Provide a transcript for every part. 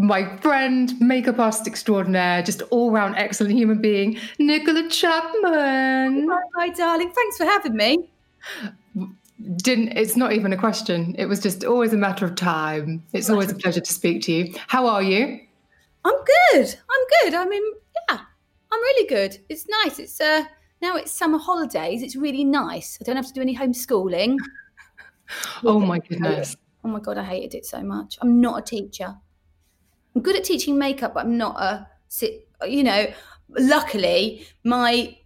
My friend, makeup artist extraordinaire, just all round excellent human being, Nicola Chapman. Hi, darling. Thanks for having me. Didn't it's not even a question. It was just always a matter of time. It's always a pleasure to speak to you. How are you? I'm good. I'm good. I mean, yeah, I'm really good. It's nice. It's uh now it's summer holidays. It's really nice. I don't have to do any homeschooling. Oh my goodness. Oh my god, I hated it so much. I'm not a teacher. I'm good at teaching makeup, but I'm not a. You know, luckily my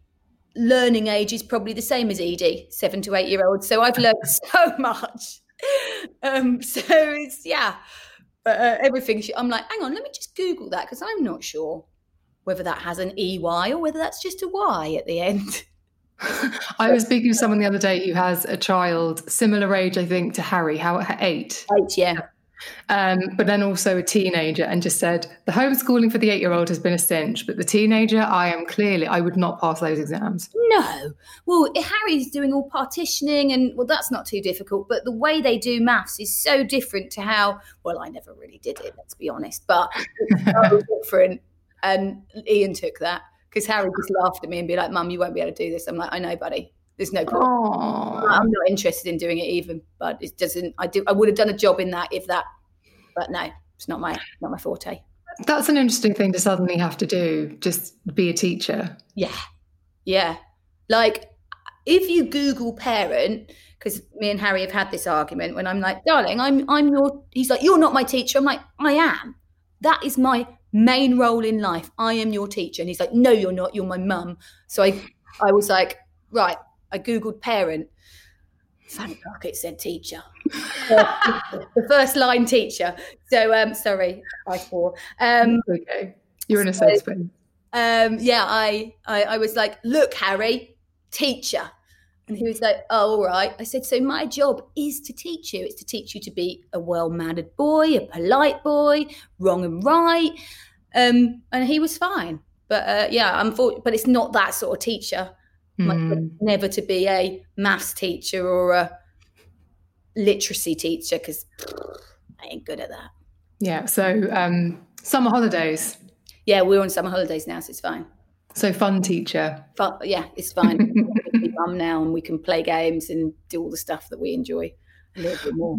learning age is probably the same as Edie, seven to eight year old. So I've learned so much. Um, so it's yeah, but uh, everything. I'm like, hang on, let me just Google that because I'm not sure whether that has an EY or whether that's just a Y at the end. I was speaking to someone the other day who has a child similar age, I think, to Harry, how eight, Eight, yeah. Um, but then also a teenager, and just said the homeschooling for the eight-year-old has been a cinch, but the teenager, I am clearly, I would not pass those exams. No. Well, Harry's doing all partitioning, and well, that's not too difficult. But the way they do maths is so different to how. Well, I never really did it. Let's be honest, but it's so different. And Ian took that because Harry just laughed at me and be like, "Mum, you won't be able to do this." I'm like, "I know, buddy. There's no problem. Oh, I'm not interested in doing it even." But it doesn't. I do. I would have done a job in that if that. But no, it's not my not my forte. that's an interesting thing to suddenly have to do. Just be a teacher. Yeah. Yeah. Like if you Google parent, because me and Harry have had this argument when I'm like, darling, I'm I'm your he's like, You're not my teacher. I'm like, I am. That is my main role in life. I am your teacher. And he's like, No, you're not, you're my mum. So I I was like, right, I Googled parent. Thank fuck it said teacher. the first line teacher. So um sorry, I swore. Um Okay, you're in a safe space. um, yeah, I, I, I was like, look, Harry, teacher. And he was like, oh, all right. I said, so my job is to teach you. It's to teach you to be a well mannered boy, a polite boy, wrong and right. Um, and he was fine. But uh, yeah, I'm for, but it's not that sort of teacher. Is never to be a maths teacher or a literacy teacher because I ain't good at that. Yeah. So um, summer holidays. Yeah, we're on summer holidays now, so it's fine. So fun teacher. But yeah, it's fine. Mum now, and we can play games and do all the stuff that we enjoy a little bit more.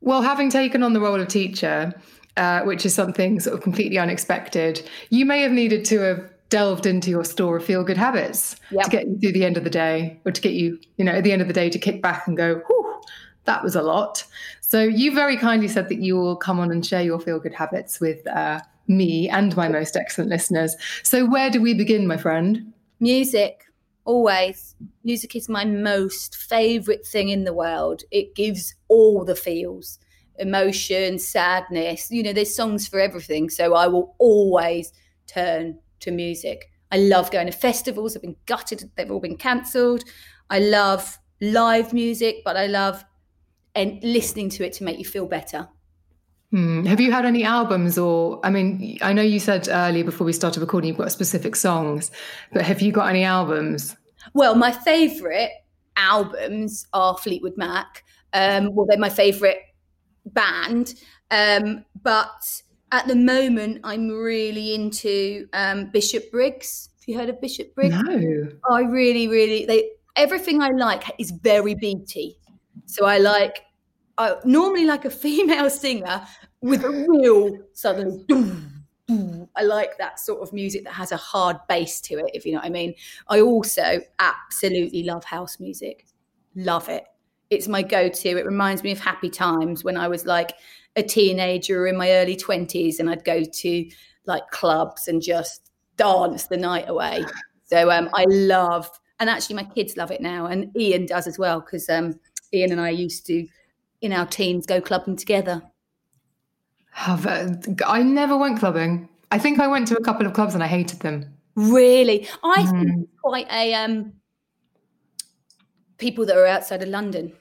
Well, having taken on the role of teacher, uh, which is something sort of completely unexpected, you may have needed to have delved into your store of feel good habits Yep. to get you through the end of the day, or to get you, you know, at the end of the day to kick back and go, whew, that was a lot. So you very kindly said that you will come on and share your feel good habits with uh, me and my most excellent listeners. So where do we begin, my friend? Music, always. Music is my most favourite thing in the world. It gives all the feels emotion, sadness. You know, there's songs for everything. So I will always turn to music. I love going to festivals. I've been gutted, they've all been cancelled. I love live music, but I love and listening to it to make you feel better. Hmm. Have you had any albums or, I mean, I know you said earlier before we started recording you've got specific songs, but have you got any albums? Well, my favourite albums are Fleetwood Mac. Um, well, they're my favourite band. Um, but at the moment, I'm really into um, Bishop Briggs. Have you heard of Bishop Briggs? No. I really, really they everything I like is very beaty. So I like I normally like a female singer with a real suddenly. I like that sort of music that has a hard bass to it, if you know what I mean. I also absolutely love house music. Love it. It's my go to. It reminds me of happy times when I was like a teenager in my early 20s and I'd go to like clubs and just dance the night away. So um, I love, and actually my kids love it now, and Ian does as well because um, Ian and I used to, in our teens, go clubbing together. Have a, I never went clubbing. I think I went to a couple of clubs and I hated them. Really, I think quite a um, people that are outside of London.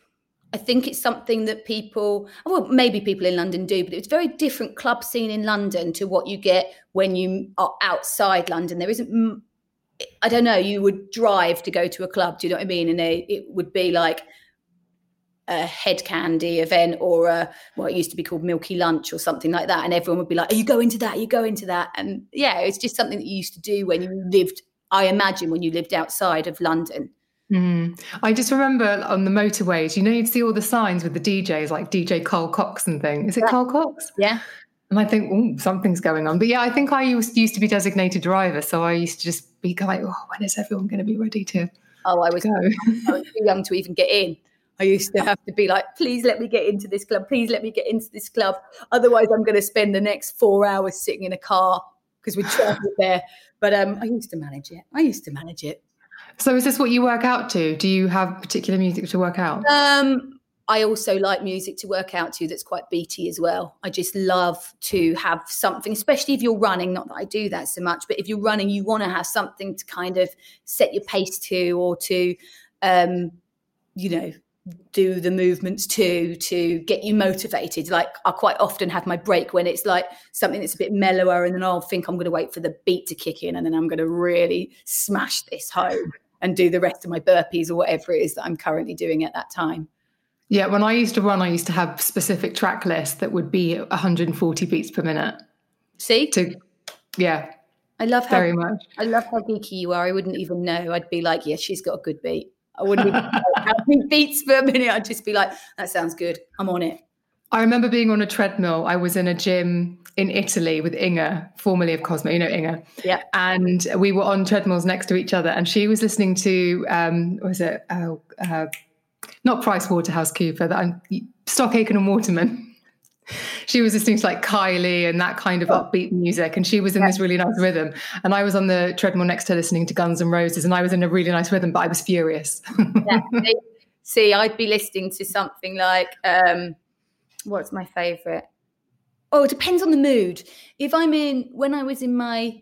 I think it's something that people, well, maybe people in London do, but it's very different club scene in London to what you get when you are outside London. There isn't, I don't know, you would drive to go to a club, do you know what I mean? And they, it would be like a Hed Kandi event or a, what it used to be called Milky Lunch or something like that. And everyone would be like, Are you going to that? Are you going to that? And yeah, it's just something that you used to do when you lived, I imagine, when you lived outside of London. Mm. I just remember on the motorways, you know, you'd see all the signs with the DJs like DJ Carl Cox and thing. Is it Yeah. Carl Cox? Yeah. And I think, oh, something's going on. But yeah, I think I used, used to be designated driver. So I used to just be like, oh, when is everyone going to be ready to Oh, I was, go? I was too young to even get in. I used to have to be like, please let me get into this club. Please let me get into this club. Otherwise, I'm going to spend the next four hours sitting in a car because we traveled there. But um, I used to manage it. I used to manage it. So is this what you work out to? Do you have particular music to work out? Um, I also like music to work out to that's quite beaty as well. I just love to have something, especially if you're running. Not that I do that so much, but if you're running, you want to have something to kind of set your pace to, or to, um, you know, do the movements to to get you motivated. Like I quite often have my break when it's like something that's a bit mellower, and then I'll think I'm going to wait for the beat to kick in, and then I'm going to really smash this home and do the rest of my burpees or whatever it is that I'm currently doing at that time. Yeah, when I used to run, I used to have specific track lists that would be 140 beats per minute. See, To yeah, I love how very much. I love how geeky you are. I wouldn't even know. I'd be like, yeah, she's got a good beat. I wouldn't even know how many beats for a minute. I'd just be like, that sounds good. I'm on it. I remember being on a treadmill. I was in a gym in Italy with Inga, formerly of Cosmo. You know Inga. Yeah. And we were on treadmills next to each other, and she was listening to um, what was it? Oh, uh, not Price Waterhouse Cooper. That I'm Stock Aitken and Waterman. She was listening to like Kylie and that kind of upbeat music, and she was in this really nice rhythm. And I was on the treadmill next to her listening to Guns N' Roses, and I was in a really nice rhythm, but I was furious. Yeah. See- See, I'd be listening to something like, um, what's my favorite? Oh, it depends on the mood. If I'm in, when I was in my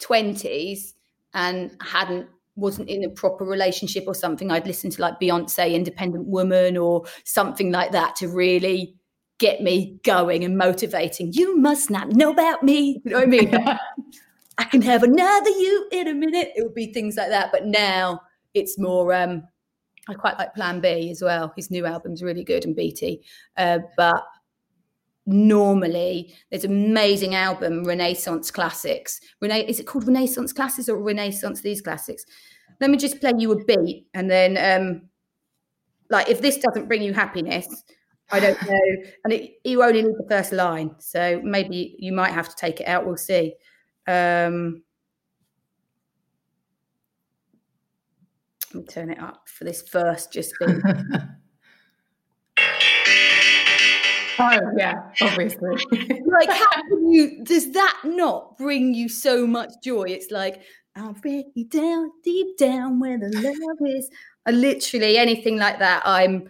20s and hadn't, wasn't in a proper relationship or something, I'd listen to like Beyonce, Independent Woman, or something like that to really get me going and motivating. You must not know about me. You know what I mean? I can have another you in a minute. It would be things like that. But now it's more, um, I quite like Plan B as well. His new album's really good and beaty. Uh, but normally there's an amazing album, Renaissance Classics. Rena- is it called Renaissance Classics or Renaissance These Classics? Let me just play you a beat and then um like if this doesn't bring you happiness, I don't know. And it, you only need the first line. So maybe you might have to take it out. We'll see. Um let me turn it up for this first just beat. oh yeah, obviously. like how can you does that not bring you so much joy it's like i'll break you down deep down where the love is I literally anything like that i'm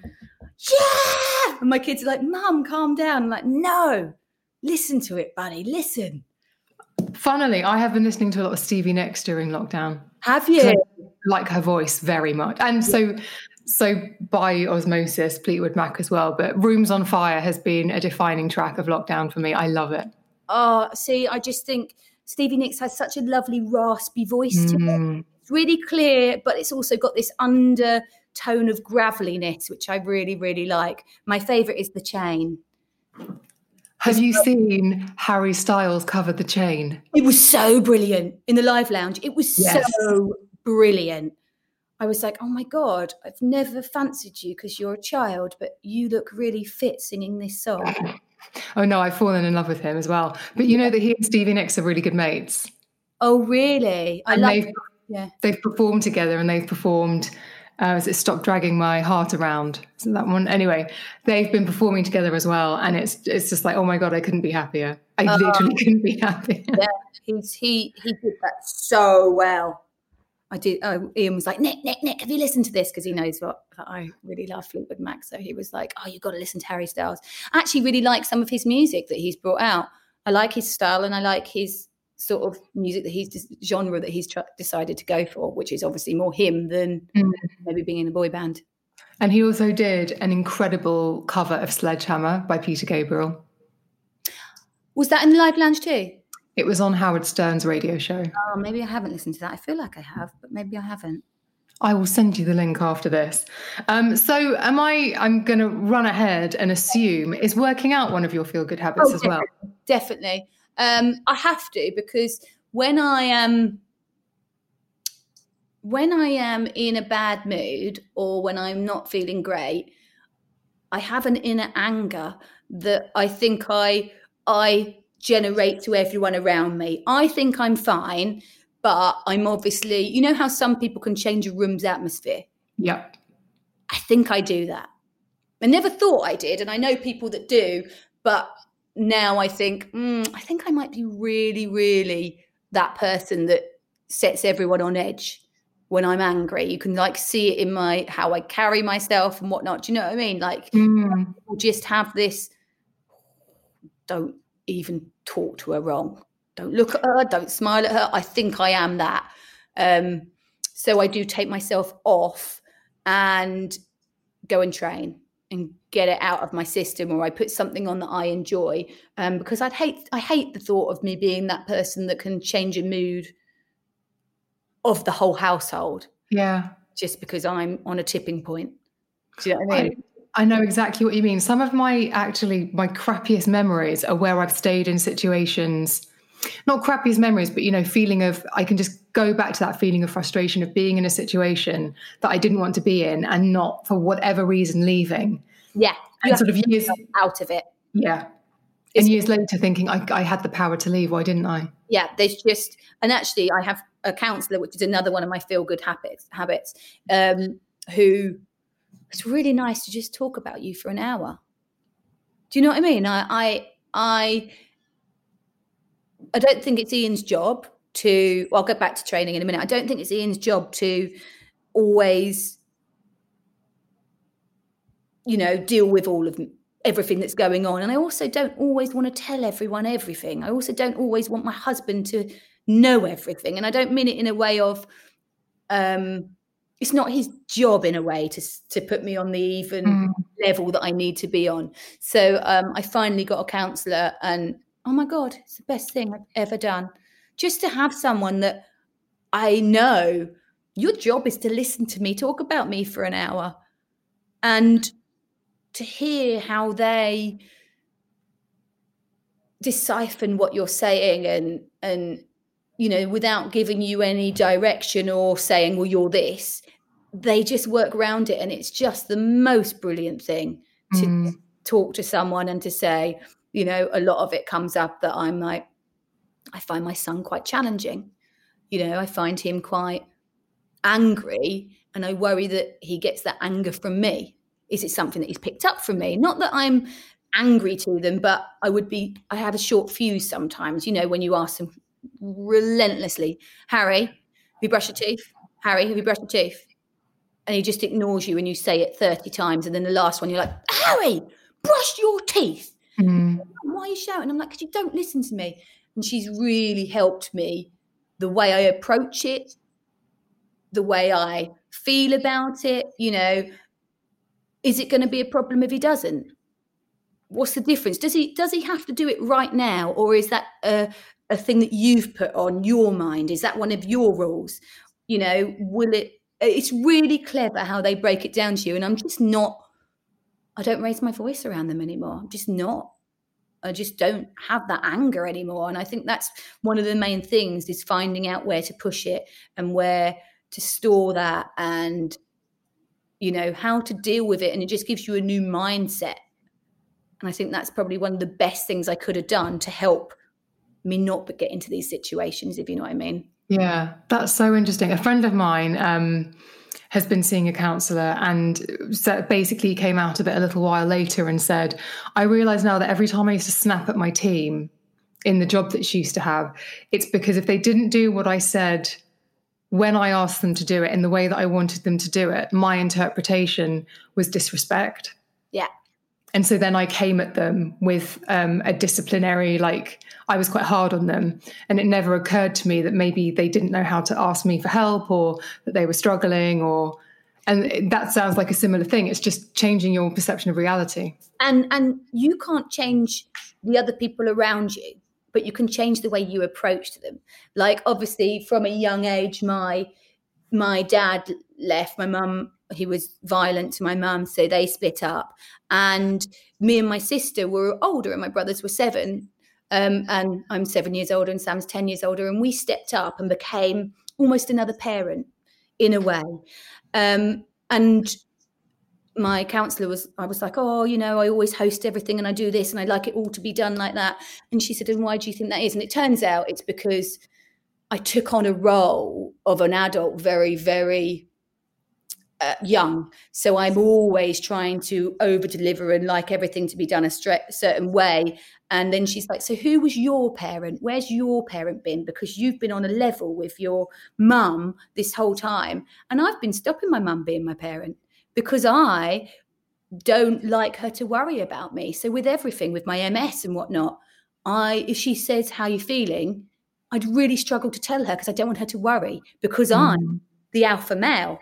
yeah and my kids are like mum calm down I'm like no listen to it buddy listen Funnily, I have been listening to a lot of Stevie Nicks during lockdown. have you like her voice very much, and so so by osmosis, Fleetwood Mac as well. But Rooms on Fire has been a defining track of lockdown for me. I love it. oh see i just think stevie nicks has such a lovely raspy voice to it Mm. it's really clear, but it's also got this undertone of graveliness, which I really, really like. My favorite is the chain. Have you seen Harry Styles cover the chain? It was so brilliant in the live lounge. It was Yes. so brilliant. I was like, oh my God, I've never fancied you because you're a child, but you look really fit singing this song. Oh no, I've fallen in love with him as well. But you know that he and Stevie Nicks are really good mates. Oh, really? I And love yeah. they've performed together and they've performed uh, is it Stop Dragging My Heart Around? Isn't that one? Anyway, they've been performing together as well. And it's it's just like, oh my God, I couldn't be happier. I literally couldn't be happier. yeah, he's he he did that so well. I did. Oh, Ian was like, Nic, Nic, Nic, have you listened to this? Because he knows what I really love Fleetwood Mac. So he was like, oh, you've got to listen to Harry Styles. I actually really like some of his music that he's brought out. I like his style and I like his sort of music that he's genre that he's tr- decided to go for, which is obviously more him than Mm. maybe being in a boy band. And he also did an incredible cover of Sledgehammer by Peter Gabriel. Was that in the live lounge too? It was on Howard Stern's radio show. Oh, maybe I haven't listened to that. I feel like I have, but maybe I haven't. I will send you the link after this. Um, so, am I? I'm going to run ahead and assume is working out one of your feel good habits Oh, as well. definitely. Um, I have to because when I am when I am in a bad mood or when I'm not feeling great, I have an inner anger that I think I I generate to everyone around me. I think I'm fine, but I'm obviously, you know how some people can change a room's atmosphere. Yep. I think I do that. I never thought I did, and I know people that do, but now I think, mm, I think I might be really, really that person that sets everyone on edge when I'm angry. You can like see it in my how I carry myself and whatnot. Do you know what I mean? Like Mm. just have this. Don't even talk to her wrong. Don't look at her. Don't smile at her. I think I am that. Um, so I do take myself off and go and train and get it out of my system, or I put something on that I enjoy. Um, because I'd hate I hate the thought of me being that person that can change a mood of the whole household Yeah. just because I'm on a tipping point. Do you know what I I, mean? I know exactly what you mean. Some of my actually my crappiest memories are where I've stayed in situations, not crappiest memories, but you know, feeling of I can just go back to that feeling of frustration of being in a situation that I didn't want to be in and not for whatever reason leaving. Yeah, And sort of years, out of it. yeah. It's- And years later thinking I, I had the power to leave, why didn't I? yeah there's just and actually i have a counselor which is another one of my feel good habits habits um who it's really nice to just talk about you for an hour do you know what i mean i i i, I don't think it's ian's job to well, i'll get back to training in a minute i don't think it's ian's job to always you know deal with all of everything that's going on. And I also don't always want to tell everyone everything. I also don't always want my husband to know everything. And I don't mean it in a way of, um, it's not his job in a way to to put me on the even Mm. level that I need to be on. So um, I finally got a counsellor, and oh my god, it's the best thing I've ever done. Just to have someone that I know your job is to listen to me talk about me for an hour, and to hear how they decipher what you're saying and and you know without giving you any direction or saying well you're this they just work around it and it's just the most brilliant thing to Mm. talk to someone and to say you know a lot of it comes up that i'm like i find my son quite challenging you know i find him quite angry and i worry that he gets that anger from me is it something that he's picked up from me? Not that i'm angry to them but i would be i have a short fuse sometimes you know when you ask them relentlessly harry have you brushed your teeth? Harry have you brushed your teeth? And he just ignores you and you say it 30 times and then the last one you're like harry brush your teeth! Mm. why are you shouting? I'm like because you don't listen to me. And she's really helped me the way i approach it the way i feel about it you know is it going to be a problem if he doesn't? What's the difference? Does he does he have to do it right now or is that a, a thing that you've put on your mind? Is that one of your rules? You know will it it's really clever how they break it down to you and i'm just not i don't raise my voice around them anymore. I'm just not. I just don't have that anger anymore. And I think that's one of the main things is finding out where to push it and where to store that and you know how to deal with it and it just gives you a new mindset. And i think that's probably one of the best things i could have done to help me not get into these situations if you know what i mean. Yeah that's so interesting. A friend of mine um, has been seeing a counselor and basically came out of it a little while later and said i realize now that every time i used to snap at my team in the job that she used to have it's because if they didn't do what i said when I asked them to do it in the way that I wanted them to do it, my interpretation was disrespect. Yeah. And so then I came at them with um, a disciplinary, like I was quite hard on them. And it never occurred to me that maybe they didn't know how to ask me for help or that they were struggling or. And that sounds like a similar thing. It's just changing your perception of reality. And and you can't change the other people around you but you can change the way you approach them. Like obviously from a young age, my my dad left. My mum, he was violent to my mum, so they split up. And me and my sister were older, and my brothers were seven. Um, and I'm seven years older, and Sam's ten years older, and we stepped up and became almost another parent in a way. Um, and my counselor was i was like oh you know i always host everything and i do this and i like it all to be done like that. And she said and why do you think that is? And it turns out it's because i took on a role of an adult very very uh, young. So i'm always trying to over deliver and like everything to be done a stra- certain way. And then she's like so who was your parent? Where's your parent been? Because you've been on a level with your mum this whole time. And i've been stopping my mum being my parent because I don't like her to worry about me. So with everything, with my MS and whatnot, I if she says how you feeling, I'd really struggle to tell her because I don't want her to worry because mm. I'm the alpha male.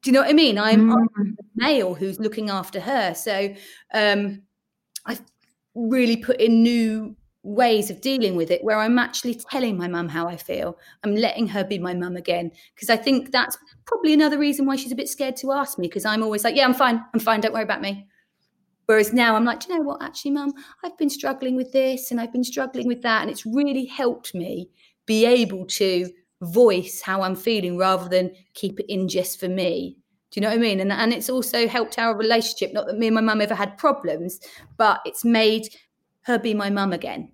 Do you know what I mean? I'm, mm. I'm the male who's looking after her. So um, I've really put in new ways of dealing with it where I'm actually telling my mum how I feel. I'm letting her be my mum again. Because I think that's probably another reason why she's a bit scared to ask me. Because I'm always like, yeah, I'm fine. I'm fine. Don't worry about me. Whereas now I'm like, do you know what? Actually, mum, I've been struggling with this and I've been struggling with that. And it's really helped me be able to voice how I'm feeling rather than keep it in just for me. Do you know what I mean? And, and it's also helped our relationship. Not that me and my mum ever had problems, but it's made her be my mum again.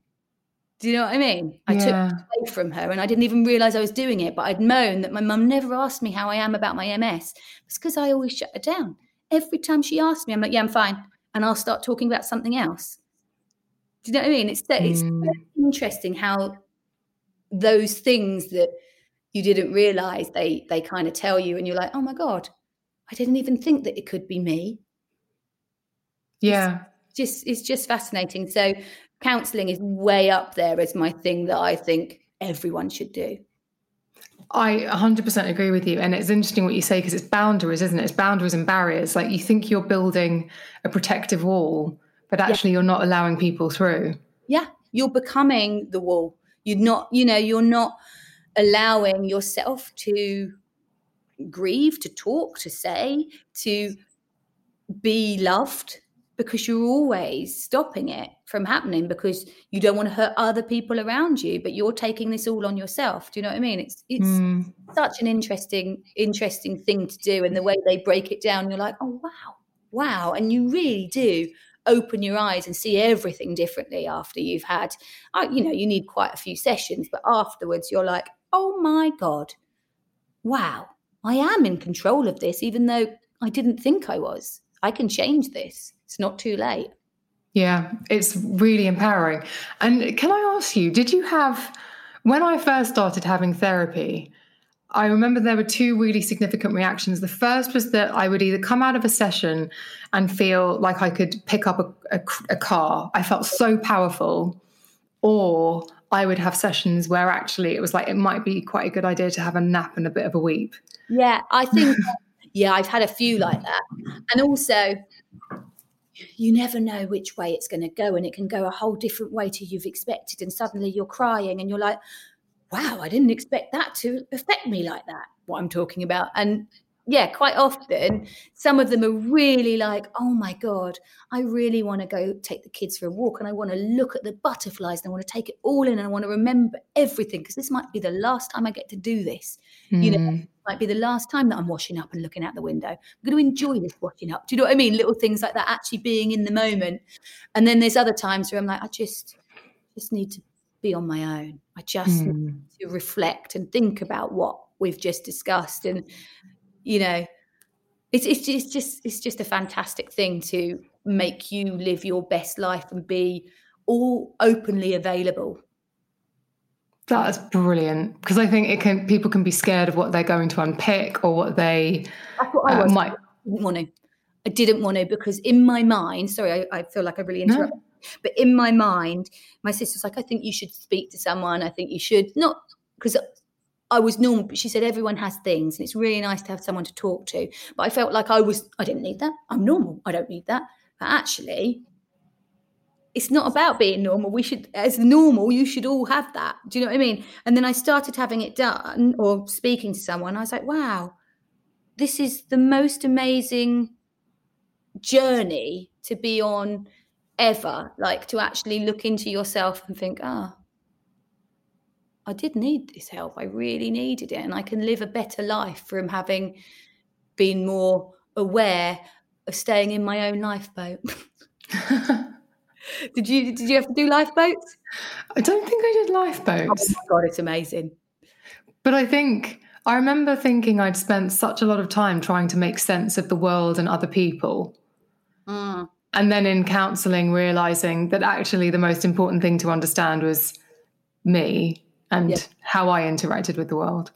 Do you know what I mean? I yeah. took away from her and I didn't even realize I was doing it, but I'd moan that my mum never asked me how I am about my MS. It's because I always shut her down. Every time she asked me, I'm like, yeah, I'm fine. And I'll start talking about something else. Do you know what I mean? It's, it's mm. interesting how those things that you didn't realize they they kind of tell you and you're like, oh my God, I didn't even think that it could be me. Yeah. It's just it's just fascinating. So counseling is way up there as my thing that I think everyone should do. I 100% agree with you. And it's interesting what you say because it's boundaries, isn't it? It's boundaries and barriers. Like you think you're building a protective wall, but actually yeah. you're not allowing people through. Yeah. You're becoming the wall. You're not, you know, you're not allowing yourself to grieve, to talk, to say, to be loved because you're always stopping it from happening because you don't want to hurt other people around you but you're taking this all on yourself. Do you know what i mean? It's it's mm. such an interesting interesting thing to do and the way they break it down you're like oh wow wow and you really do open your eyes and see everything differently after you've had you know you need quite a few sessions but afterwards you're like oh my god wow i am in control of this even though i didn't think i was. I can change this it's not too late. Yeah, it's really empowering. And can I ask you, did you have, when I first started having therapy, I remember there were two really significant reactions. The first was that I would either come out of a session and feel like I could pick up a, a, a car, I felt so powerful, or I would have sessions where actually it was like it might be quite a good idea to have a nap and a bit of a weep. Yeah, I think, yeah, I've had a few like that. And also, you never know which way it's going to go and it can go a whole different way to you've expected and suddenly you're crying and you're like wow i didn't expect that to affect me like that what i'm talking about and yeah, quite often, some of them are really like, oh my God, I really want to go take the kids for a walk and I want to look at the butterflies and I want to take it all in and I want to remember everything because this might be the last time I get to do this. Mm. You know, hmm. Might be the last time that I'm washing up and looking out the window. I'm going to enjoy this washing up. Do you know what I mean? Little things like that, actually being in the moment. And then there's other times where I'm like, I just, just need to be on my own. I just mm. need to reflect and think about what we've just discussed and you know it's it's just, just it's just a fantastic thing to make you live your best life and be all openly available that's brilliant because I think it can people can be scared of what they're going to unpick or what they That's what I uh, might I want to. I didn't want to because in my mind, sorry, I, I feel like I really interrupted, no. but in my mind, my sister's like, I think you should speak to someone. I think you should not because I was normal, but she said everyone has things, and it's really nice to have someone to talk to. But I felt like I was, I didn't need that. I'm normal. I don't need that. But actually, it's not about being normal. We should, as normal, you should all have that. Do you know what I mean? And then I started having it done or speaking to someone. I was like, wow, this is the most amazing journey to be on ever. Like to actually look into yourself and think, ah, oh, I did need this help. I really needed it. And I can live a better life from having been more aware of staying in my own lifeboat. did you did you have to do lifeboats? I don't think I did lifeboats. Oh my god, it's amazing. But I think I remember thinking I'd spent such a lot of time trying to make sense of the world and other people. Mm. And then in counseling, realizing that actually the most important thing to understand was me and yeah. how I interacted with the world.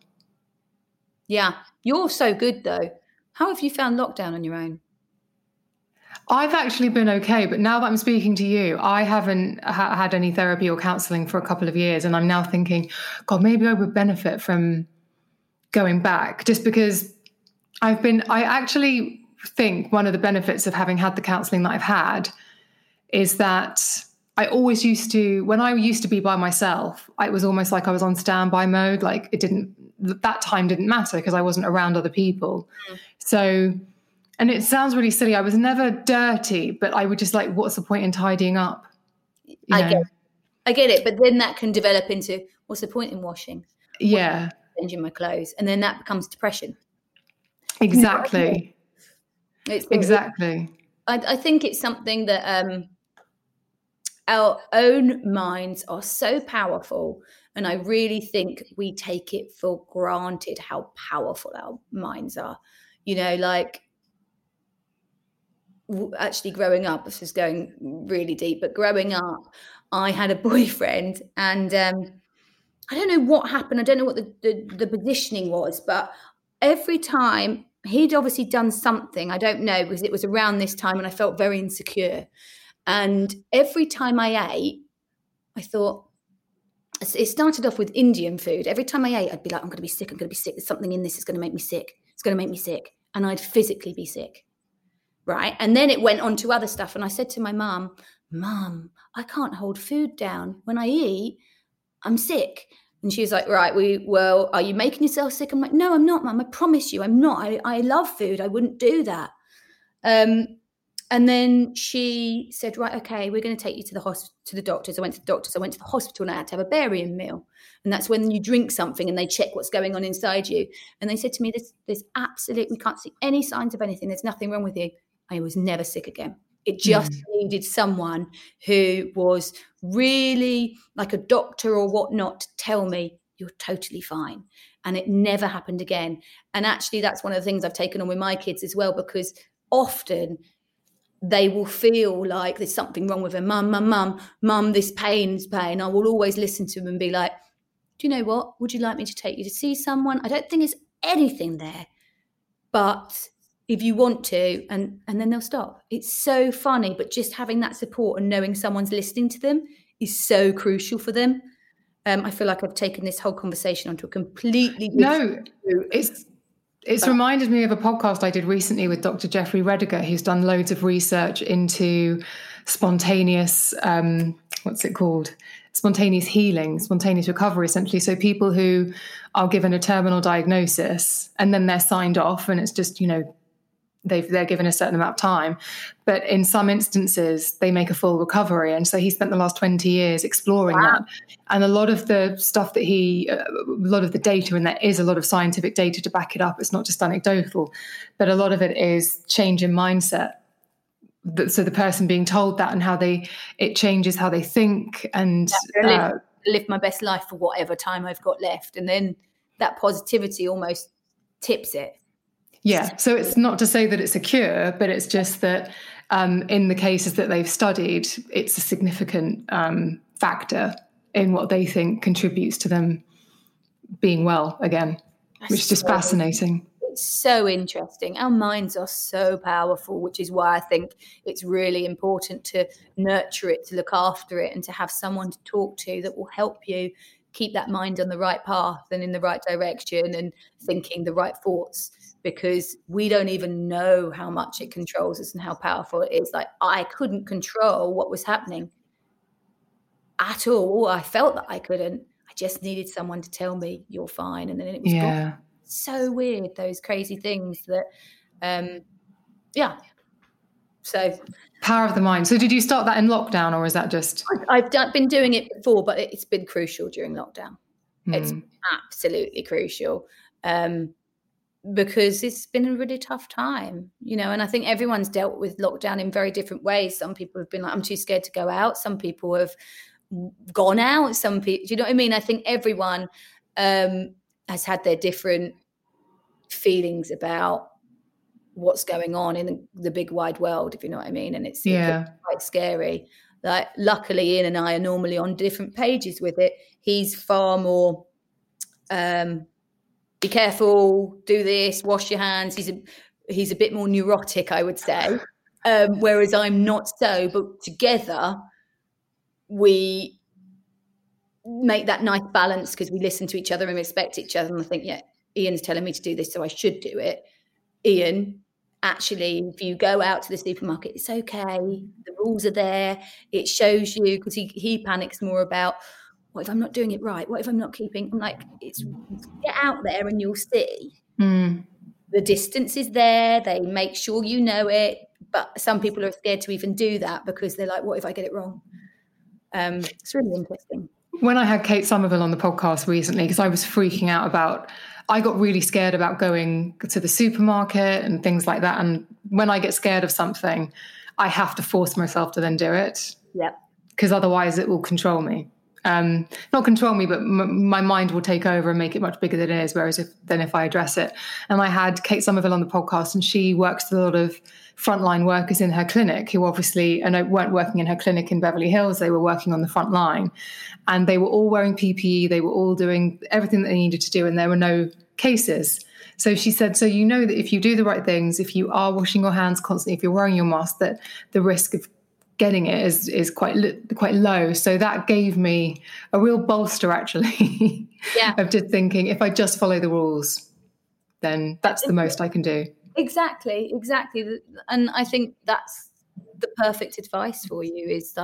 Yeah, you're so good though. How have you found lockdown on your own? I've actually been okay, but now that I'm speaking to you, I haven't ha- had any therapy or counseling for a couple of years. And I'm now thinking, God, maybe I would benefit from going back just because I've been, I actually think one of the benefits of having had the counseling that I've had is that I always used to, when I used to be by myself, it was almost like I was on standby mode. Like it didn't, that time didn't matter because I wasn't around other people. Mm. So, and it sounds really silly. I was never dirty, but I would just like, what's the point in tidying up? You I know? get it. I get it. But then that can develop into what's the point in washing? Yeah. Changing my clothes. And then that becomes depression. Exactly. It's, exactly. I, I think it's something that, um, our own minds are so powerful. And I really think we take it for granted how powerful our minds are. You know, like actually growing up, this is going really deep, but growing up, I had a boyfriend and um, I don't know what happened. I don't know what the, the, the positioning was, but every time he'd obviously done something, I don't know, because it was around this time and I felt very insecure. And every time I ate, I thought, it started off with Indian food. Every time I ate, I'd be like, I'm going to be sick. I'm going to be sick. There's something in this that's going to make me sick. It's going to make me sick. And I'd physically be sick. Right. And then it went on to other stuff. And I said to my mum, Mum, I can't hold food down. When I eat, I'm sick. And she was like, Right, we well, are you making yourself sick? I'm like, No, I'm not, mum. I promise you, I'm not. I, I love food. I wouldn't do that. Um, and then she said, right, okay, we're going to take you to the hospital, to the doctors. I went to the doctors. I went to the hospital and I had to have a barium meal. And that's when you drink something and they check what's going on inside you. And they said to me, there's, there's absolutely, we can't see any signs of anything. There's nothing wrong with you. I was never sick again. It just mm. needed someone who was really like a doctor or whatnot to tell me, you're totally fine. And it never happened again. And actually, that's one of the things I've taken on with my kids as well, because often they will feel like there's something wrong with them. Mum, mum, mum, mum, this pain's pain. I will always listen to them and be like, do you know what? Would you like me to take you to see someone? I don't think there's anything there, but if you want to, and and then they'll stop. It's so funny, but just having that support and knowing someone's listening to them is so crucial for them. Um, I feel like I've taken this whole conversation onto a completely no. It's it's reminded me of a podcast I did recently with Dr. Jeffrey Rediger, who's done loads of research into spontaneous, um, what's it called? spontaneous healing, spontaneous recovery, essentially. So people who are given a terminal diagnosis and then they're signed off, and it's just you know they've they're given a certain amount of time but in some instances they make a full recovery. And so he spent the last 20 years exploring wow. that. And a lot of the stuff that he a lot of the data and there is a lot of scientific data to back it up it's not just anecdotal but a lot of it is change in mindset. So the person being told that and how they it changes how they think and yeah, live, uh, live my best life for whatever time i've got left. And then that positivity almost tips it yeah. So it's not to say that it's a cure, but it's just that um, in the cases that they've studied, it's a significant um, factor in what they think contributes to them being well again, That's which is just so, fascinating. It's so interesting. Our minds are so powerful, which is why I think it's really important to nurture it, to look after it, and to have someone to talk to that will help you keep that mind on the right path and in the right direction and thinking the right thoughts because we don't even know how much it controls us and how powerful it is. Like I couldn't control what was happening at all. I felt that I couldn't. I just needed someone to tell me you're fine, and then it was yeah. Gone. so weird. Those crazy things that, um, yeah. So power of the mind. So did you start that in lockdown, or is that just? I've done, been doing it before, but it's been crucial during lockdown. Mm. It's hmm. absolutely crucial. Um, because it's been a really tough time, you know. And I think everyone's dealt with lockdown in very different ways. Some people have been like, I'm too scared to go out. Some people have gone out. Some people, you know what I mean? I think everyone um, has had their different feelings about what's going on in the, the, big wide world, if you know what I mean. And it's, yeah. quite scary. Like, luckily, Ian and I are normally on different pages with it. He's far more. Um, be careful, do this, wash your hands. He's a he's a bit more neurotic, I would say. Um, whereas I'm not so, but together we make that nice balance because we listen to each other and respect each other. And I think, yeah, Ian's telling me to do this, so I should do it. Ian, actually, if you go out to the supermarket, it's okay. The rules are there. It shows you because he he panics more about what if I'm not doing it right? What if I'm not keeping? I'm like, it's get out there and you'll see. Mm. The distance is there. They make sure you know it. But some people are scared to even do that because they're like, what if I get it wrong? Um, it's really interesting. When I had Kate Somerville on the podcast recently, because I was freaking out about, I got really scared about going to the supermarket and things like that. And when I get scared of something, I have to force myself to then do it. Yep. Because otherwise it will control me um, not control me, but m- my mind will take over and make it much bigger than it is. Whereas if then if I address it, and I had Kate Somerville on the podcast, and she works with a lot of frontline workers in her clinic who obviously and weren't working in her clinic in Beverly Hills. They were working on the front line, and they were all wearing PPE. They were all doing everything that they needed to do, and there were no cases. So she said, so you know that if you do the right things, if you are washing your hands constantly, if you're wearing your mask, that the risk of getting it is is quite quite low. So that gave me a real bolster, actually, yeah. of just thinking if I just follow the rules, then that's the most I can do. Exactly, exactly, and I think that's the perfect advice for you is that.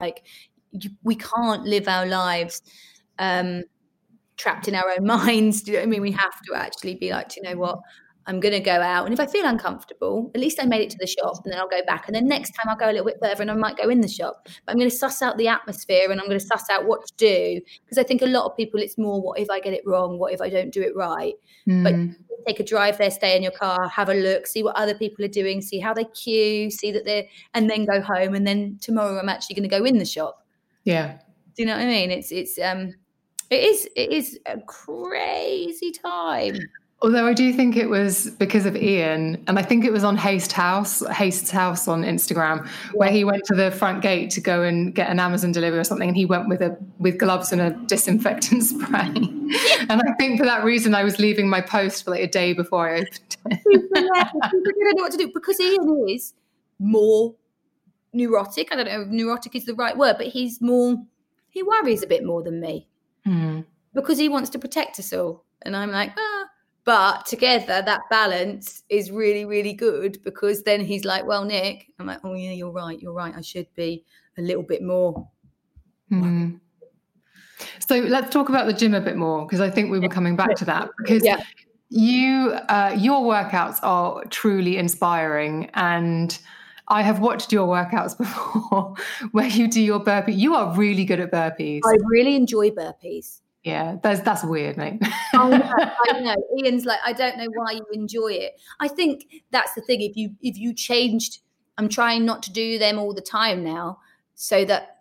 Like, we can't live our lives um, trapped in our own minds. You I mean? We have to actually be like, you know what? I'm going to go out. And if I feel uncomfortable, at least I made it to the shop and then I'll go back. And then next time I'll go a little bit further and I might go in the shop. But I'm going to suss out the atmosphere and I'm going to suss out what to do. Because I think a lot of people, it's more, what if I get it wrong? What if I don't do it right? Mm. But take a drive there, stay in your car, have a look, see what other people are doing, see how they queue, see that they're, and then go home. And then tomorrow I'm actually going to go in the shop. Yeah. Do you know what I mean? It's, it's, um, it is, it is a crazy time Although I do think it was because of Ian, and I think it was on Haste House, Haste's House on Instagram, where he went to the front gate to go and get an Amazon delivery or something, and he went with a with gloves and a disinfectant spray. and I think for that reason, I was leaving my post for like a day before I opened it. people don't know what to do because Ian is more neurotic. I don't know if neurotic is the right word, but he's more he worries a bit more than me Hmm. because he wants to protect us all. And I'm like, ah. But together, that balance is really, really good because then he's like, well, Nic, I'm like, oh, yeah, you're right. You're right. I should be a little bit more. Hmm. So let's talk about the gym a bit more because I think we were coming back to that because Yeah. you uh, your workouts are truly inspiring and I have watched your workouts before where you do your burpee. You are really good at burpees. I really enjoy burpees. Yeah, that's that's weird, mate. I know, I know. Ian's like, I don't know why you enjoy it. I think that's the thing. If you if you changed, I'm trying not to do them all the time now, so that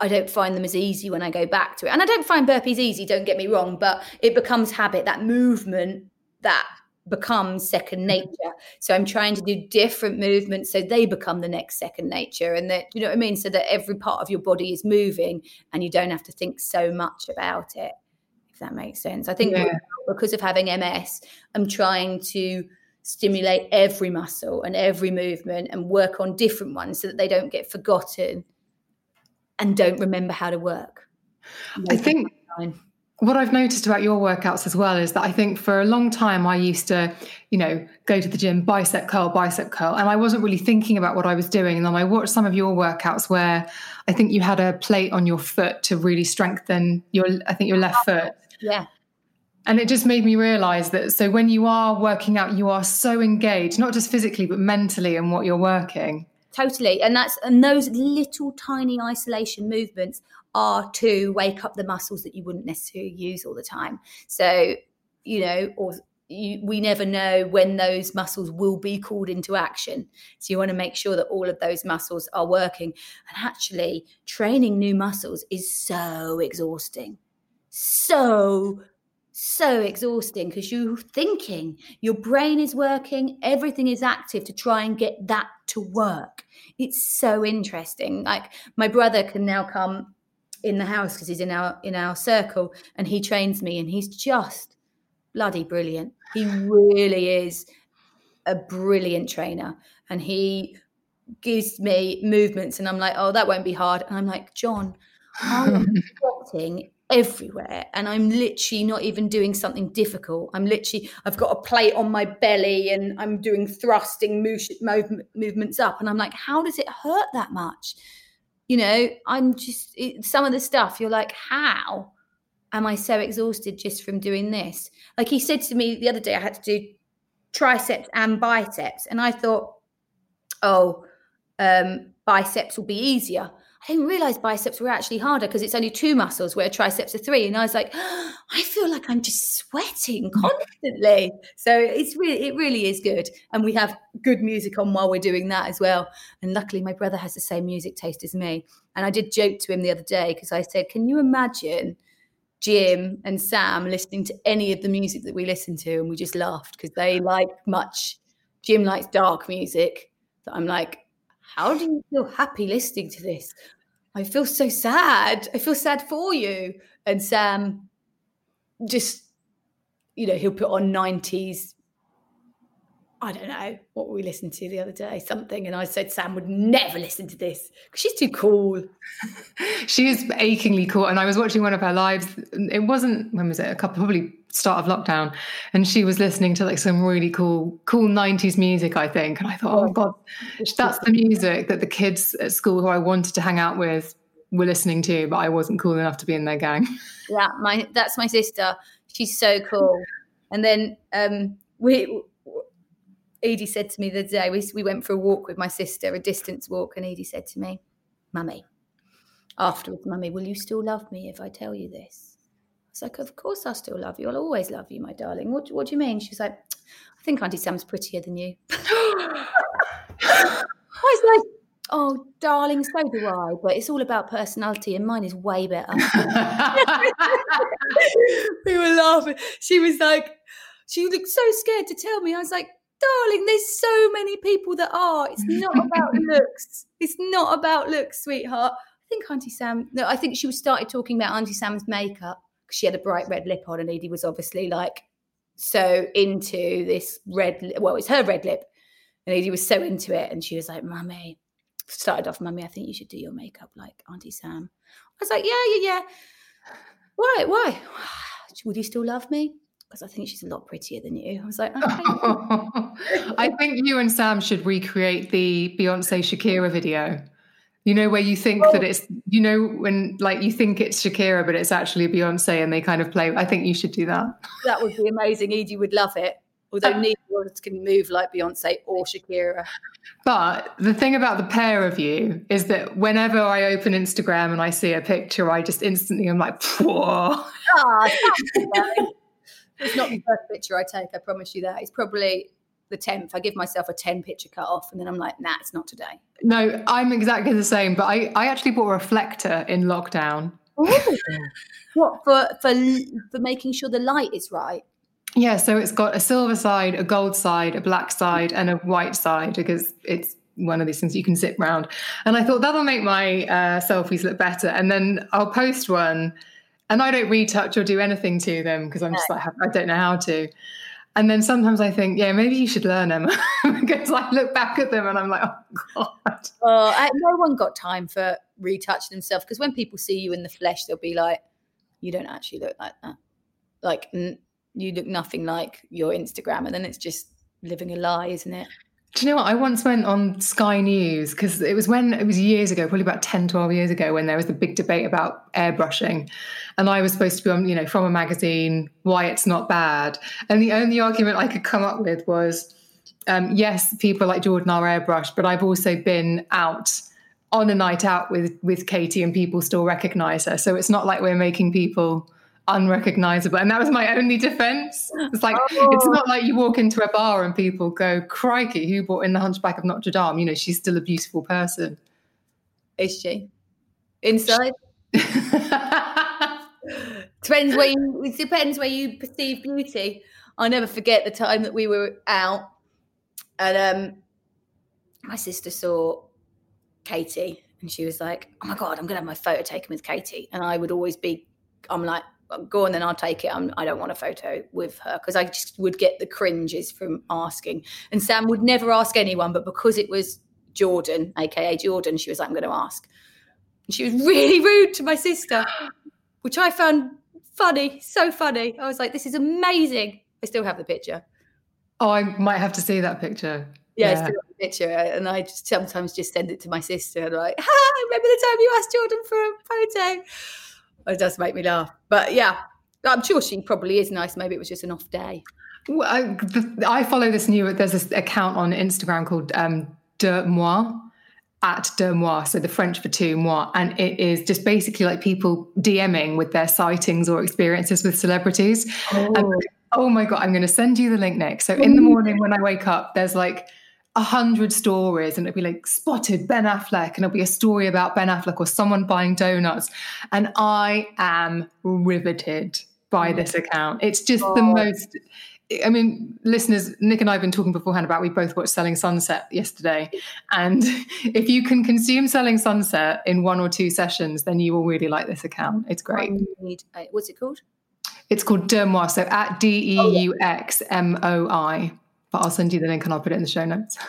I don't find them as easy when I go back to it. And I don't find burpees easy. Don't get me wrong, but it becomes habit. That movement that becomes second mm-hmm. nature. So I'm trying to do different movements so they become the next second nature, and that you know what I mean. So that every part of your body is moving, and you don't have to think so much about it if that makes sense. I think Yeah. because of having MS, I'm trying to stimulate every muscle and every movement and work on different ones so that they don't get forgotten and don't remember how to work. I think Fine. What I've noticed about your workouts as well is that I think for a long time I used to, you know, go to the gym, bicep curl, bicep curl, and I wasn't really thinking about what I was doing. And then I watched some of your workouts where I think you had a plate on your foot to really strengthen your, I think your left foot. Yeah. And it just made me realize that so when you are working out, you are so engaged, not just physically, but mentally in what you're working. Totally. And that's and those little tiny isolation movements are to wake up the muscles that you wouldn't necessarily use all the time. So, you know, or you, we never know when those muscles will be called into action. So you want to make sure that all of those muscles are working. And actually, training new muscles is so exhausting. So so exhausting because you're thinking, your brain is working, everything is active to try and get that to work. It's so interesting. Like my brother can now come in the house because he's in our in our circle and he trains me and he's just bloody brilliant. He really is a brilliant trainer and he gives me movements and I'm like, oh, that won't be hard. And I'm like, John, I'm sweating everywhere and I'm literally not even doing something difficult. I'm literally, I've got a plate on my belly and I'm doing thrusting move, move, movements up. And I'm like, how does it hurt that much? You know, I'm just, it, some of the stuff you're like, how am I so exhausted just from doing this? Like he said to me the other day, I had to do triceps and biceps. And I thought, oh, um, biceps will be easier. I didn't realize biceps were actually harder because it's only two muscles where triceps are three. And I was like, I feel like I'm just sweating hmm. constantly. So it's really, it really is good. And we have good music on while we're doing that as well. And luckily, my brother has the same music taste as me. And I did joke to him the other day because I said, Can you imagine Jim and Sam listening to any of the music that we listen to? And we just laughed because they like much. Jim likes dark music. So I'm like, how do you feel happy listening to this? I feel so sad. I feel sad for you. And Sam just, you know, he'll put on 90s. I don't know what we listened to the other day, something. And I said Sam would never listen to this because she's too cool. She is achingly cool. And I was watching one of her lives. It wasn't, when was it? A couple, probably start of lockdown. And she was listening to like some really cool, cool 90s music, I think. And I thought, oh, God, that's the music that the kids at school who I wanted to hang out with were listening to, but I wasn't cool enough to be in their gang. Yeah, my that's my sister. She's so cool. And then um, we, Edie said to me the other day, we, we went for a walk with my sister, a distance walk, and Edie said to me, Mummy, afterwards, Mummy, will you still love me if I tell you this? I was like, Of course I'll still love you. I'll always love you, my darling. What, what do you mean? She was like, I think Auntie Sam's prettier than you. I was like, Oh, darling, so do I. But it's all about personality, and mine is way better. we were laughing. She was like, she looked so scared to tell me. I was like, darling, there's so many people that are. It's not about looks. It's not about looks, sweetheart. I think Auntie Sam, no, I think she was started talking about Auntie Sam's makeup because she had a bright red lip on, and Edie was obviously like so into this red, well, it's her red lip. And Edie was so into it. And she was like, Mummy, started off, Mummy, I think you should do your makeup like Auntie Sam. I was like, Yeah, yeah, yeah. Why? Why? Would you still love me? Because I think she's a lot prettier than you. I was like, okay. I think you and Sam should recreate the Beyonce Shakira video. You know, where you think that it's, you know, when like you think it's Shakira, but it's actually Beyonce and they kind of play. I think you should do that. that would be amazing. Edie would love it. Although neither of us can move like Beyonce or Shakira. But the thing about the pair of you is that whenever I open Instagram and I see a picture, I just instantly am like, whoa. Ah, it's not the first picture I take, I promise you that. It's probably the 10th. I give myself a 10 picture cut off and then I'm like, nah, it's not today. No, I'm exactly the same. But I, I actually bought a reflector in lockdown. What for, for for making sure the light is right? Yeah, so it's got a silver side, a gold side, a black side, and a white side because it's one of these things you can zip round. And I thought that'll make my uh, selfies look better. And then I'll post one, and I don't retouch or do anything to them because I'm just like I don't know how to. And then sometimes I think, yeah, maybe you should learn Emma because I look back at them and I'm like, oh god. Oh, I, no one got time for retouching themselves because when people see you in the flesh, they'll be like, you don't actually look like that. Like, n- you look nothing like your Instagram. And then it's just living a lie, isn't it? Do you know what? I once went on Sky News because it was when it was years ago, probably about 10, 12 years ago, when there was the big debate about airbrushing. And I was supposed to be on, you know, from a magazine, why it's not bad. And the only argument I could come up with was um, yes, people like Jordan are airbrushed, but I've also been out on a night out with, with Katie and people still recognize her. So it's not like we're making people unrecognizable. And that was my only defense. It's like, it's not like you walk into a bar and people go, crikey, who brought in the Hunchback of Notre Dame? You know, she's still a beautiful person. Is she? Inside? depends where you it depends where you perceive beauty. I'll never forget the time that we were out and um my sister saw Katie and she was like, Oh my god, I'm gonna have my photo taken with Katie. And I would always be I'm like, go on then I'll take it. I'm, I don't want a photo with her because I just would get the cringes from asking. And Sam would never ask anyone, but because it was Jordan, aka Jordan, she was like, I'm going to ask. And she was really rude to my sister, which I found funny, so funny. I was like, this is amazing. I still have the picture. Oh, I might have to see that picture. Yeah, I still have the picture. Uh, and I just sometimes just send it to my sister and like, ha, remember the time you asked Jordan for a photo? It does make me laugh. But yeah, I'm sure she probably is nice. Maybe it was just an off day. Well, I, the, I follow this new, there's this account on Instagram called um, DeuxMoi, at DeuxMoi, so the French for two, moi. And it is just basically like people DMing with their sightings or experiences with celebrities. Oh, And, oh my God, I'm going to send you the link next. So in the morning when I wake up, there's like, a hundred stories and it'll be like spotted Ben Affleck and it'll be a story about Ben Affleck or someone buying donuts. And I am riveted by this account. It's just the most I mean, listeners, Nic and I have been talking beforehand about we both watched Selling Sunset yesterday. And if you can consume Selling Sunset in one or two sessions, then you will really like this account. It's great. Need, uh, what's it called? It's called DeuxMoi, so at D E U X M O I. But I'll send you the link and I'll put it in the show notes.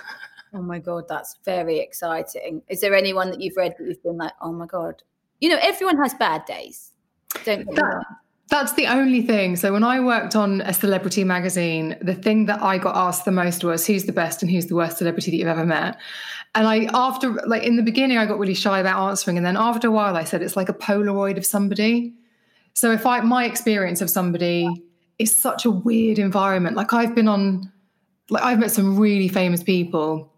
Oh my god, that's very exciting. Is there anyone that you've read that you've been like, oh my god? You know, everyone has bad days. Don't That- That's the only thing. So when I worked on a celebrity magazine, the thing that I got asked the most was who's the best and who's the worst celebrity that you've ever met. And I after like in the beginning I got really shy about answering and then after a while I said it's like a polaroid of somebody. So if I my experience of somebody is such a weird environment. Like I've been on like I've met some really famous people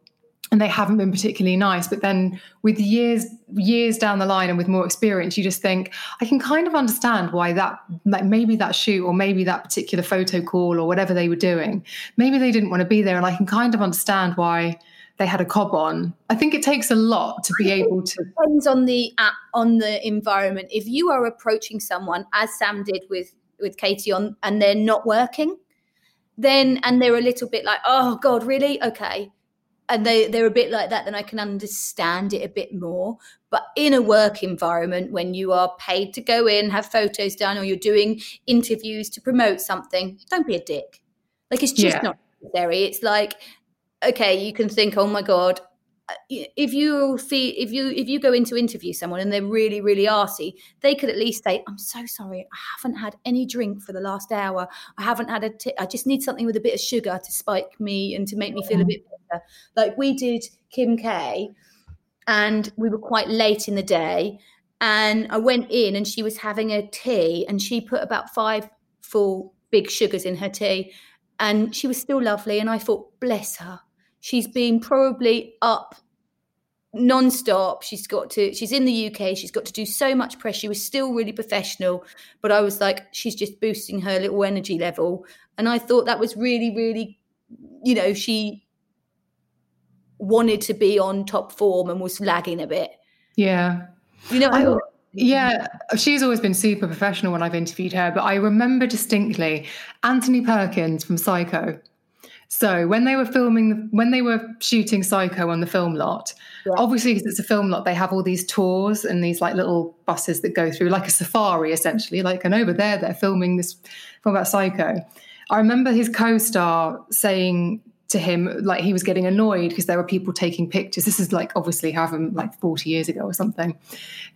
and they haven't been particularly nice but then with years years down the line and with more experience you just think i can kind of understand why that like maybe that shoot or maybe that particular photo call or whatever they were doing maybe they didn't want to be there and i can kind of understand why they had a cob on. I think it takes a lot to be able to. depends on the on the environment. If you are approaching someone, as Sam did with with Katie on, and they're not working, then and they're a little bit like, oh God, really? Okay. And they, they're a bit like that, then I can understand it a bit more. But in a work environment, when you are paid to go in, have photos done, or you're doing interviews to promote something, don't be a dick. Like it's just Yeah. not necessary. It's like, okay, you can think, oh my God, Uh, if you feel if you if you go in to interview someone and they're really really arsy, they could at least say, "I'm so sorry, I haven't had any drink for the last hour. I haven't had a. T- I just need something with a bit of sugar to spike me and to make me feel a bit better." Like we did Kim K, and we were quite late in the day, and I went in and she was having a tea, and she put about five full big sugars in her tea, and she was still lovely, and I thought, bless her she's been probably up non-stop. She's got to she's in the uk she's got to do so much press. She was still really professional but i was like she's just boosting her little energy level. And i thought that was really really you know she wanted to be on top form and was lagging a bit. Yeah. you know I- I, Yeah, she's always been super professional when I've interviewed her, but I remember distinctly Anthony Perkins from Psycho. So when they were filming, when they were shooting Psycho on the film lot, obviously because it's a film lot, they have all these tours and these like little buses that go through, like a safari essentially. Like, and over there, they're filming this film about Psycho. I remember his co-star saying to him, like he was getting annoyed because there were people taking pictures. This is like obviously having like 40 years ago or something,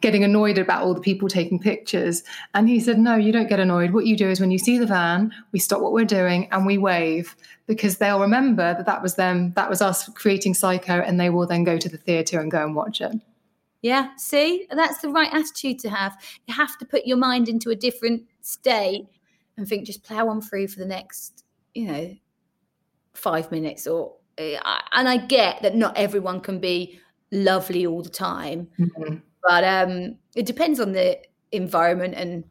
getting annoyed about all the people taking pictures. And he said, No, you don't get annoyed. What you do is when you see the van, we stop what we're doing and we wave because they'll remember that that was them, that was us creating Psycho, and they will then go to the theatre and go and watch it. yeah see that's the right attitude to have you have to put your mind into a different state and think just plow on through for the next you know five minutes or eh, and i get that not everyone can be lovely all the time. But um it depends on the environment and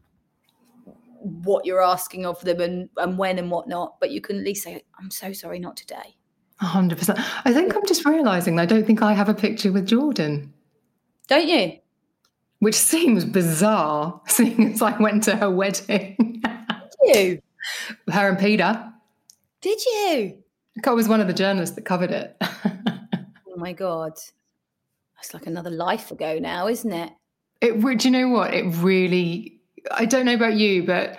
what you're asking of them and and when and whatnot but you can at least say i'm so sorry not today. A hundred percent. I think I'm just realizing I don't think I have a picture with Jordan, don't you? Which seems bizarre, seeing as I went to her wedding. Did you? Her and Peter. did you I was one of the journalists that covered it. oh my god that's like another life ago now isn't it It. Do you know what? It really. I don't know about you, but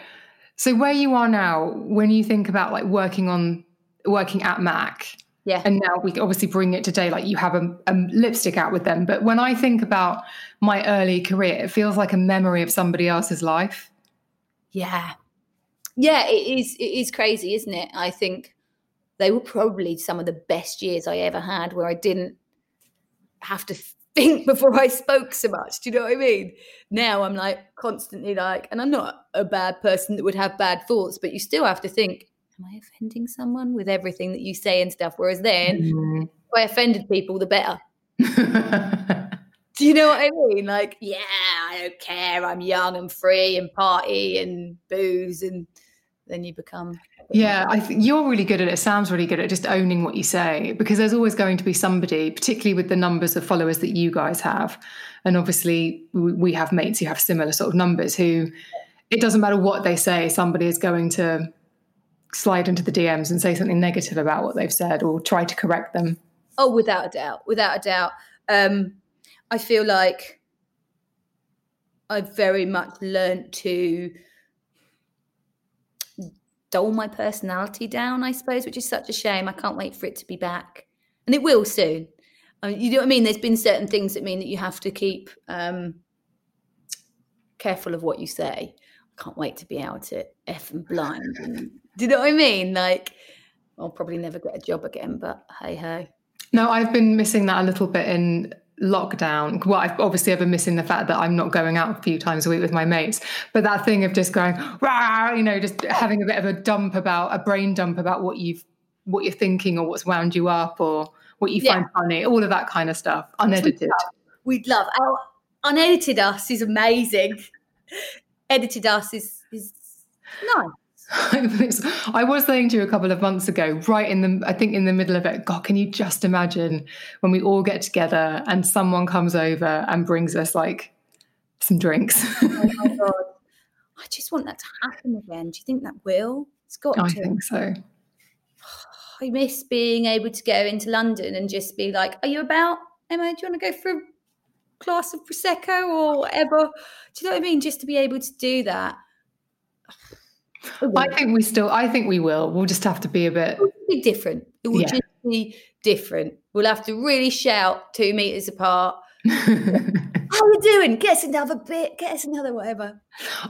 so where you are now, when you think about like working on working at Mac, yeah and now we obviously bring it today, like you have a, a lipstick out with them. But when I think about my early career, it feels like a memory of somebody else's life. Yeah. Yeah, it is it is crazy, isn't it? I think they were probably some of the best years I ever had where I didn't have to think before I spoke so much. Do you know what I mean? Now I'm like constantly like, and I'm not a bad person that would have bad thoughts, but you still have to think, am I offending someone with everything that you say and stuff? Whereas then, mm-hmm. if I offended people, the better. Do you know what I mean? Like, yeah, I don't care. I'm young and free and party and booze, and then you become. Yeah, I think you're really good at it. Sam's really good at just owning what you say because there's always going to be somebody, particularly with the numbers of followers that you guys have. And obviously, we we have mates who have similar sort of numbers who it doesn't matter what they say, somebody is going to slide into the DMs and say something negative about what they've said or try to correct them. Oh, without a doubt, without a doubt. Um, I feel like I've very much learned to dull my personality down, I suppose, which is such a shame. I can't wait for it to be back, and it will soon. I mean, you know what I mean? There's been certain things that mean that you have to keep um, careful of what you say. I can't wait to be able to f and blind. Do you know what I mean? Like, I'll probably never get a job again, but hey ho. No, I've been missing that a little bit in lockdown. Well, I've obviously I've missing the fact that I'm not going out a few times a week with my mates. But that thing of just going, Rah! you know, just having a bit of a dump about a brain dump about what you've what you're thinking or what's wound you up or what you Yeah. find funny, all of that kind of stuff, unedited. We'd love our unedited us is amazing. Edited us is is nice. I was saying to you a couple of months ago, right in the, I think in the middle of it, God, can you just imagine when we all get together and someone comes over and brings us like some drinks? oh my God. I just want that to happen again. Do you think that will? It's got I to. think so. I miss being able to go into London and just be like, "Are you about Emma? Do you want to go for a glass of prosecco or whatever?" Do you know what I mean? Just to be able to do that. I think we still, I think we will. We'll just have to be a bit. Be different. It will Yeah. just be different. We'll have to really shout two meters apart. How are you doing? Get us another bit. Get us another whatever.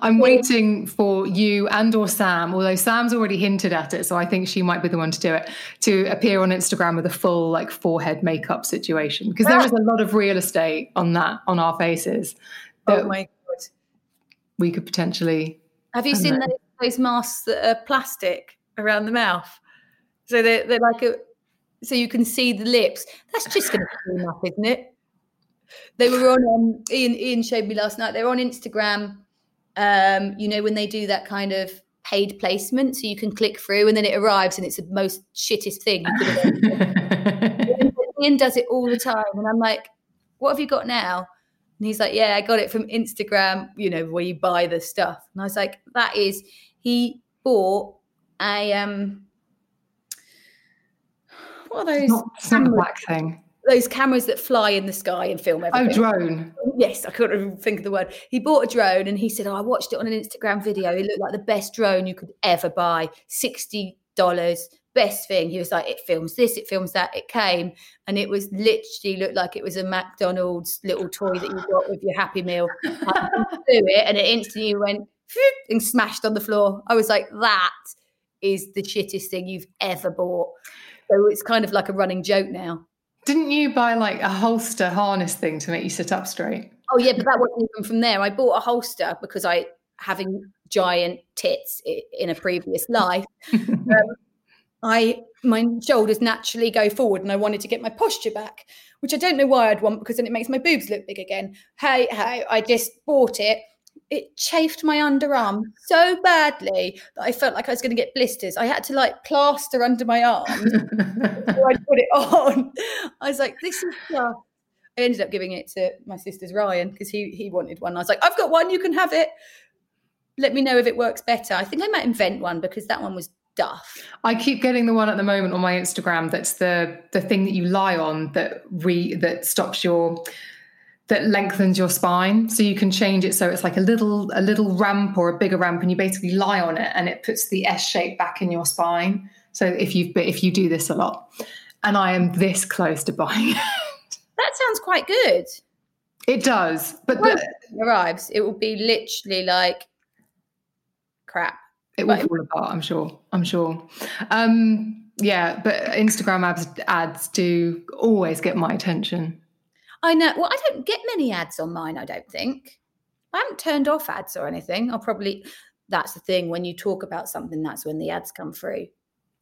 I'm waiting for you and or Sam, although Sam's already hinted at it, so I think she might be the one to do it, to appear on Instagram with a full like forehead makeup situation. Because there is a lot of real estate on that on our faces oh that Oh my god! we could potentially Have you seen know. those, those masks that are plastic around the mouth? So they're, they're like a, so you can see the lips. That's just going to clean up, isn't it? They were on, um, Ian, Ian showed me last night, they're on Instagram, um, you know, when they do that kind of paid placement, so you can click through and then it arrives and it's the most shittest thing you could have Ian- Ian does it all the time. And I'm like, what have you got now? And he's like, yeah, I got it from Instagram, you know, where you buy the stuff. And I was like, that is, he bought a, um, what are those? not, it's not a cameras, black thing. those cameras that fly in the sky and film everything. Oh, drone. Yes, I couldn't even think of the word. He bought a drone and he said, Oh, I watched it on an Instagram video. It looked like the best drone you could ever buy. $60, best thing. He was like, It films this, it films that. It came and it was literally looked like it was a McDonald's little toy that you got with your Happy Meal. I went it and it instantly went and smashed on the floor. I was like, That is the shittest thing you've ever bought. So it's kind of like a running joke now. Didn't you buy like a holster harness thing to make you sit up straight? Oh yeah, but that wasn't even from there. I bought a holster because I having giant tits in a previous life. um, I my shoulders naturally go forward, and I wanted to get my posture back, which I don't know why I'd want because then it makes my boobs look big again. Hey, hey, I just bought it. It chafed my underarm so badly that I felt like I was going to get blisters. I had to like plaster under my arm before I put it on. I was like, this is just. I ended up giving it to my sister's Ryan because he he wanted one. I was like, I've got one, you can have it. Let me know if it works better. I think I might invent one because that one was duff. I keep getting the one at the moment on my Instagram that's the the thing that you lie on that re that stops your that lengthens your spine. So you can change it so it's like a little a little ramp or a bigger ramp and you basically lie on it and it puts the S shape back in your spine. So if you but if you do this a lot and I am this close to buying it. That sounds quite good. it does but When the, it arrives, it will be literally like crap. it will fall apart I'm sure. I'm sure. Um yeah but Instagram ads ads do always get my attention I know. Well, I don't get many ads on mine. I don't think. I haven't turned off ads or anything. I'll probably. That's the thing. When you talk about something, that's when the ads come through.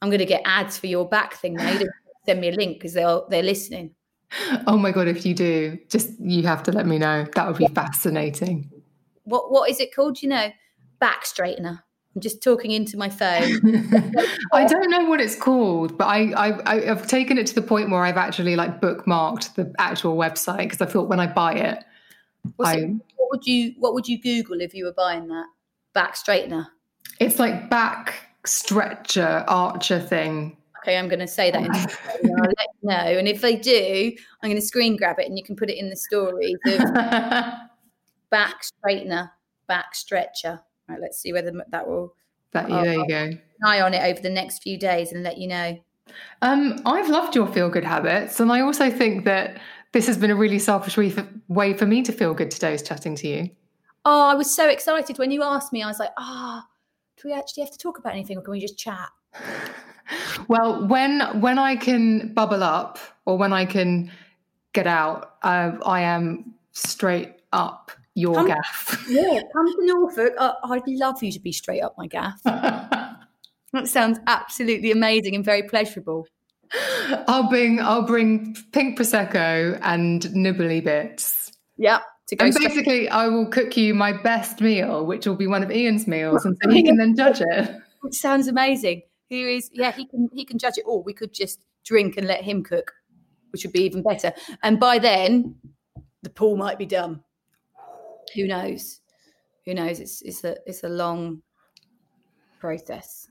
I'm going to get ads for your back thing now. You send me a link because they'll they're listening. Oh my god, if you do, just you have to let me know. That would be fascinating. What what is it called? You know, back straightener. I'm just talking into my phone. I don't know what it's called, but I, I I've taken it to the point where I've actually like bookmarked the actual website because I thought when I buy it, I it- what would you what would you Google if you were buying that back straightener? it's like back stretcher archer thing. Okay, I'm going to say that and I'll let you know. And if they do, I'm going to screen grab it and you can put it in the story. back straightener, back stretcher. Right, let's see whether that will that there you go. an eye on it over the next few days and let you know. Um, I've loved your feel good habits, and I also think that this has been a really selfish way for, way for me to feel good today, is chatting to you. Oh, I was so excited when you asked me. I was like, ah, do we actually have to talk about anything or can we just chat? Well, when when I can bubble up or when I can get out, uh, I am straight up your Come- gaff. Yeah, come to Norfolk. Uh, I'd love you to be straight up my gaff. That sounds absolutely amazing and very pleasurable. I'll bring I'll bring pink prosecco and nibbly bits. Yeah, And straight. basically, I will cook you my best meal, which will be one of Ian's meals, and so he can then judge it. Which sounds amazing. Here is yeah, he can he can judge it all. We could just drink and let him cook, which would be even better. And by then, the pool might be done. Who knows? Who knows? It's it's a it's a long process.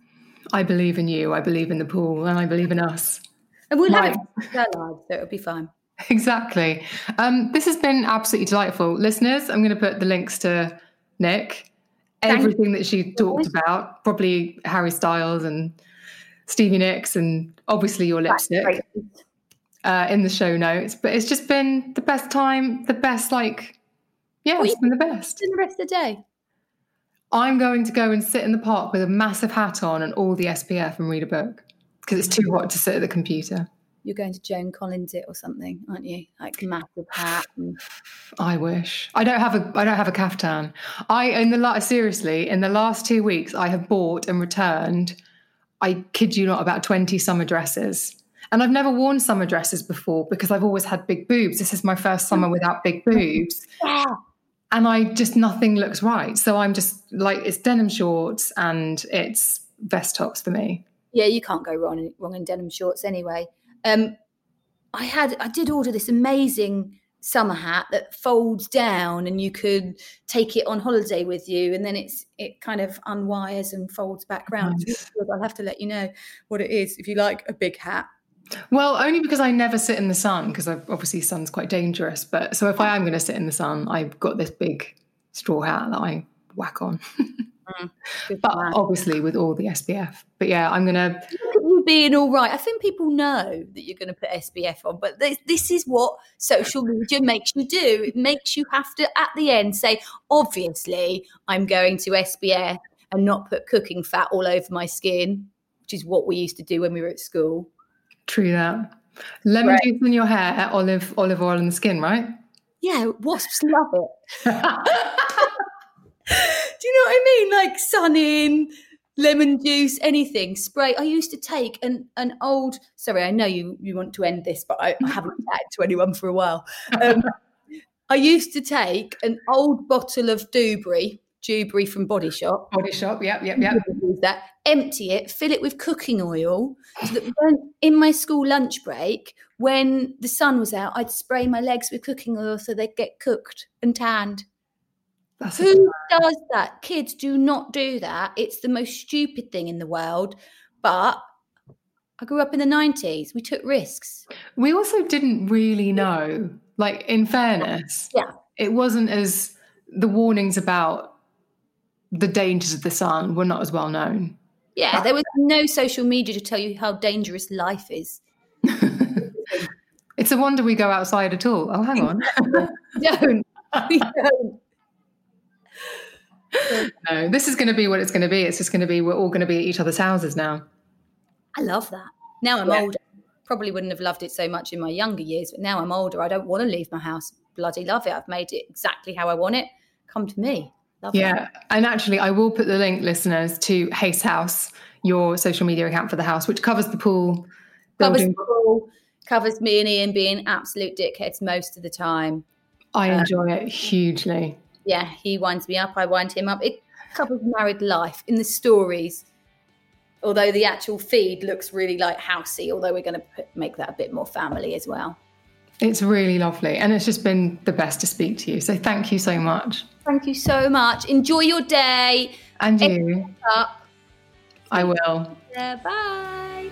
I believe in you. I believe in the pool, and I believe in us. And we'll Right. have it our lives, so it'll be fine. Exactly. Um, this has been absolutely delightful. Listeners, I'm going to put the links to Nic, Thank everything that she talked about, probably Harry Styles and Stevie Nicks, and obviously your lipstick uh, in the show notes. But it's just been the best time, the best, like, yeah, Well, it's been the best. The rest of the day. I'm going to go and sit in the park with a massive hat on and all the SPF and read a book because it's too hot to sit at the computer. You're going to Joan Collins it or something, aren't you? Like massive hat. And... I wish. I don't have a I don't have a caftan. I in the last seriously, in the last 2 weeks I have bought and returned I kid you not about 20 summer dresses. And I've never worn summer dresses before because I've always had big boobs. This is my first summer oh. without big boobs. Yeah. And I just nothing looks right. So I'm just like it's denim shorts and it's vest tops for me. Yeah, you can't go wrong wrong in denim shorts anyway. Um, I had I did order this amazing summer hat that folds down and you could take it on holiday with you and then it's it kind of unwires and folds back round. Nice. I'll have to let you know what it is if you like a big hat. Well, only because I never sit in the sun because obviously sun's quite dangerous. But so if I am going to sit in the sun, I've got this big straw hat that I whack on. Mm, good but man. obviously with all the SPF. But yeah, I'm going to. You being all right. I think people know that you're going to put SPF on, but this, this is what social media makes you do. It makes you have to, at the end, say, obviously, I'm going to SPF and not put cooking fat all over my skin, which is what we used to do when we were at school. True that. Lemon Right. juice in your hair, olive olive oil in the skin, right? Yeah, wasps love it. Do you know what I mean? Like Sun-In, lemon juice, anything. Spray. I used to take an an old. Sorry, I know you you want to end this, but I, I haven't chatted to anyone for a while. Um, I used to take an old bottle of Dewberry, Dewberry from Body Shop. Body shop. Yep, yep, yep. That, empty it, fill it with cooking oil. So that when, in my school lunch break, when the sun was out, I'd spray my legs with cooking oil so they'd get cooked and tanned. That's Who does that? Kids do not do that. It's the most stupid thing in the world. But I grew up in the 90s. We took risks. We also didn't really know. Like, in fairness, Yeah. it wasn't as the warnings about the dangers of the sun were not as well known. Yeah, there was no social media to tell you how dangerous life is. It's a wonder we go outside at all. Oh, hang on. Don't. We don't. no, this is going to be what it's going to be. It's just going to be we're all going to be at each other's houses now. I love that. Now I'm Yeah. older. Probably wouldn't have loved it so much in my younger years, but now I'm older. I don't want to leave my house. Bloody love it. I've made it exactly how I want it. Come to me. Love. Yeah. And actually, I will put the link, listeners, to Haste House, your social media account for the house, which covers the pool Covers, building. the pool, covers me and Ian being absolute dickheads most of the time. I uh, enjoy it hugely. yeah, he winds me up, I wind him up. It covers married life in the stories. Although the actual feed looks really like housey, although we're going to put, make that a bit more family as well. It's really lovely. And it's just been the best to speak to you. So thank you so much. Thank you so much. Enjoy your day. And you, I will. Yeah, bye.